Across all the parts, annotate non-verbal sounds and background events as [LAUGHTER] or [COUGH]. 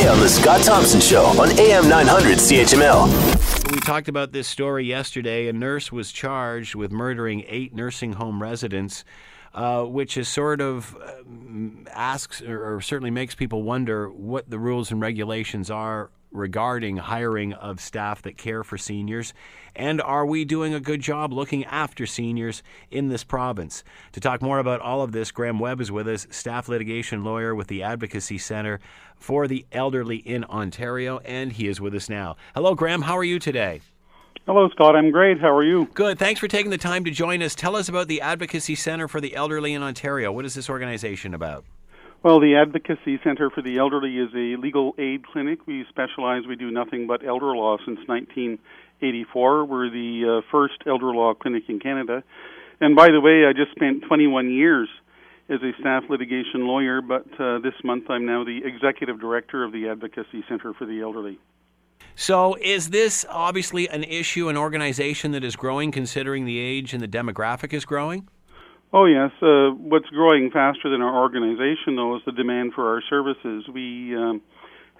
today on The Scott Thompson Show on AM 900 CHML. We talked about this story yesterday. A nurse was charged with murdering eight nursing home residents, uh, which is sort of um, asks or, or certainly makes people wonder what the rules and regulations are regarding hiring of staff that care for seniors? And are we doing a good job looking after seniors in this province? To talk more about all of this, Graham Webb is with us, staff litigation lawyer with the Advocacy Centre for the Elderly in Ontario, and he is with us now. Hello, Graham. How are you today? Hello, Scott. I'm great. How are you? Good. Thanks for taking the time to join us. Tell us about the Advocacy Centre for the Elderly in Ontario. What is this organization about? Well, the Advocacy Center for the Elderly is a legal aid clinic. We specialize, we do nothing but elder law since 1984. We're the uh, first elder law clinic in Canada. And by the way, I just spent 21 years as a staff litigation lawyer, but uh, this month I'm now the executive director of the Advocacy Center for the Elderly. So, is this obviously an issue, an organization that is growing considering the age and the demographic is growing? Oh, yes. Uh, what's growing faster than our organization, though, is the demand for our services. We um,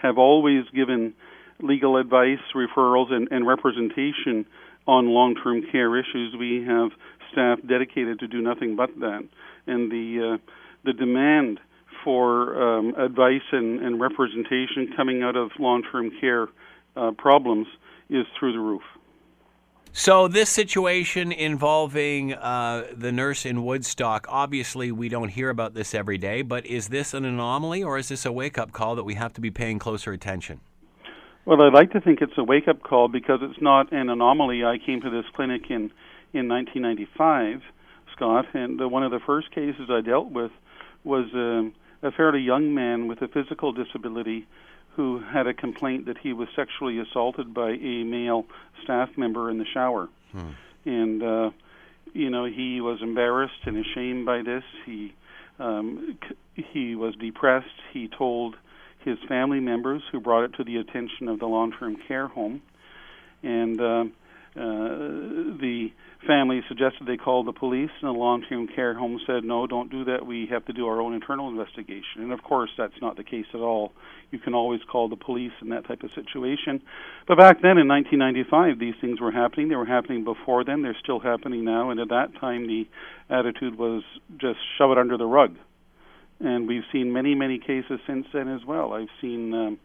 have always given legal advice, referrals, and, and representation on long term care issues. We have staff dedicated to do nothing but that. And the, uh, the demand for um, advice and, and representation coming out of long term care uh, problems is through the roof. So, this situation involving uh, the nurse in Woodstock, obviously, we don't hear about this every day, but is this an anomaly or is this a wake up call that we have to be paying closer attention? Well, I'd like to think it's a wake up call because it's not an anomaly. I came to this clinic in, in 1995, Scott, and uh, one of the first cases I dealt with was um, a fairly young man with a physical disability who had a complaint that he was sexually assaulted by a male staff member in the shower. Hmm. And, uh, you know, he was embarrassed and ashamed by this. He, um, c- he was depressed. He told his family members who brought it to the attention of the long term care home. And uh, uh, the family suggested they call the police, and the long-term care home said, "No, don't do that. We have to do our own internal investigation." And of course, that's not the case at all. You can always call the police in that type of situation. But back then, in 1995, these things were happening. They were happening before then. They're still happening now. And at that time, the attitude was just shove it under the rug. And we've seen many, many cases since then as well. I've seen um,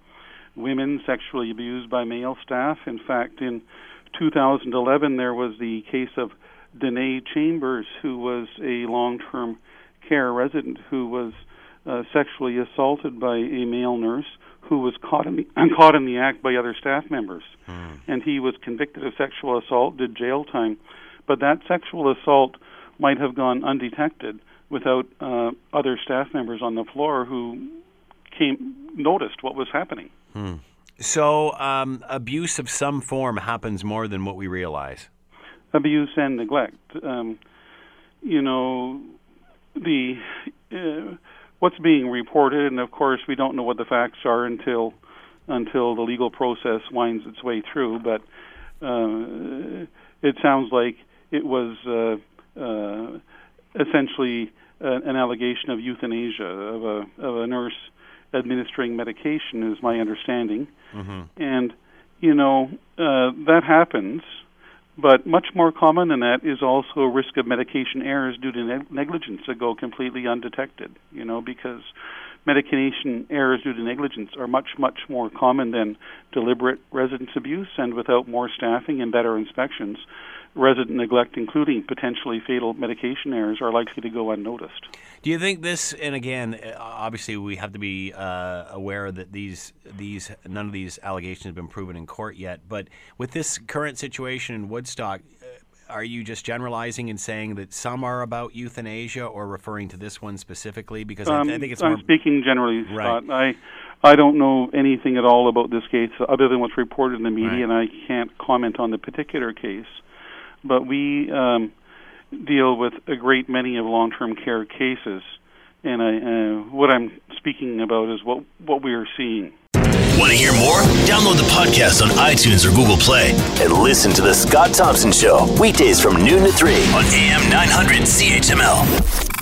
women sexually abused by male staff. In fact, in 2011, there was the case of Danae Chambers, who was a long-term care resident who was uh, sexually assaulted by a male nurse who was caught in the, [CLEARS THROAT] caught in the act by other staff members, hmm. and he was convicted of sexual assault, did jail time, but that sexual assault might have gone undetected without uh, other staff members on the floor who came noticed what was happening. Hmm. So, um, abuse of some form happens more than what we realize. Abuse and neglect. Um, you know, the uh, what's being reported, and of course, we don't know what the facts are until until the legal process winds its way through. But uh, it sounds like it was uh, uh, essentially an allegation of euthanasia of a of a nurse administering medication, is my understanding. Mm-hmm. And, you know, uh, that happens, but much more common than that is also a risk of medication errors due to ne- negligence that go completely undetected, you know, because medication errors due to negligence are much, much more common than deliberate residence abuse, and without more staffing and better inspections, resident neglect, including potentially fatal medication errors, are likely to go unnoticed. Do you think this? And again, obviously, we have to be uh, aware that these these none of these allegations have been proven in court yet. But with this current situation in Woodstock, uh, are you just generalizing and saying that some are about euthanasia, or referring to this one specifically? Because um, I, I, think it's. I'm more... speaking generally, Scott. I I don't know anything at all about this case other than what's reported in the media, right. and I can't comment on the particular case but we um, deal with a great many of long-term care cases, and I, uh, what I'm speaking about is what what we are seeing. Want to hear more? Download the podcast on iTunes or Google Play and listen to the Scott Thompson Show weekdays from noon to three on AM 900 CHML.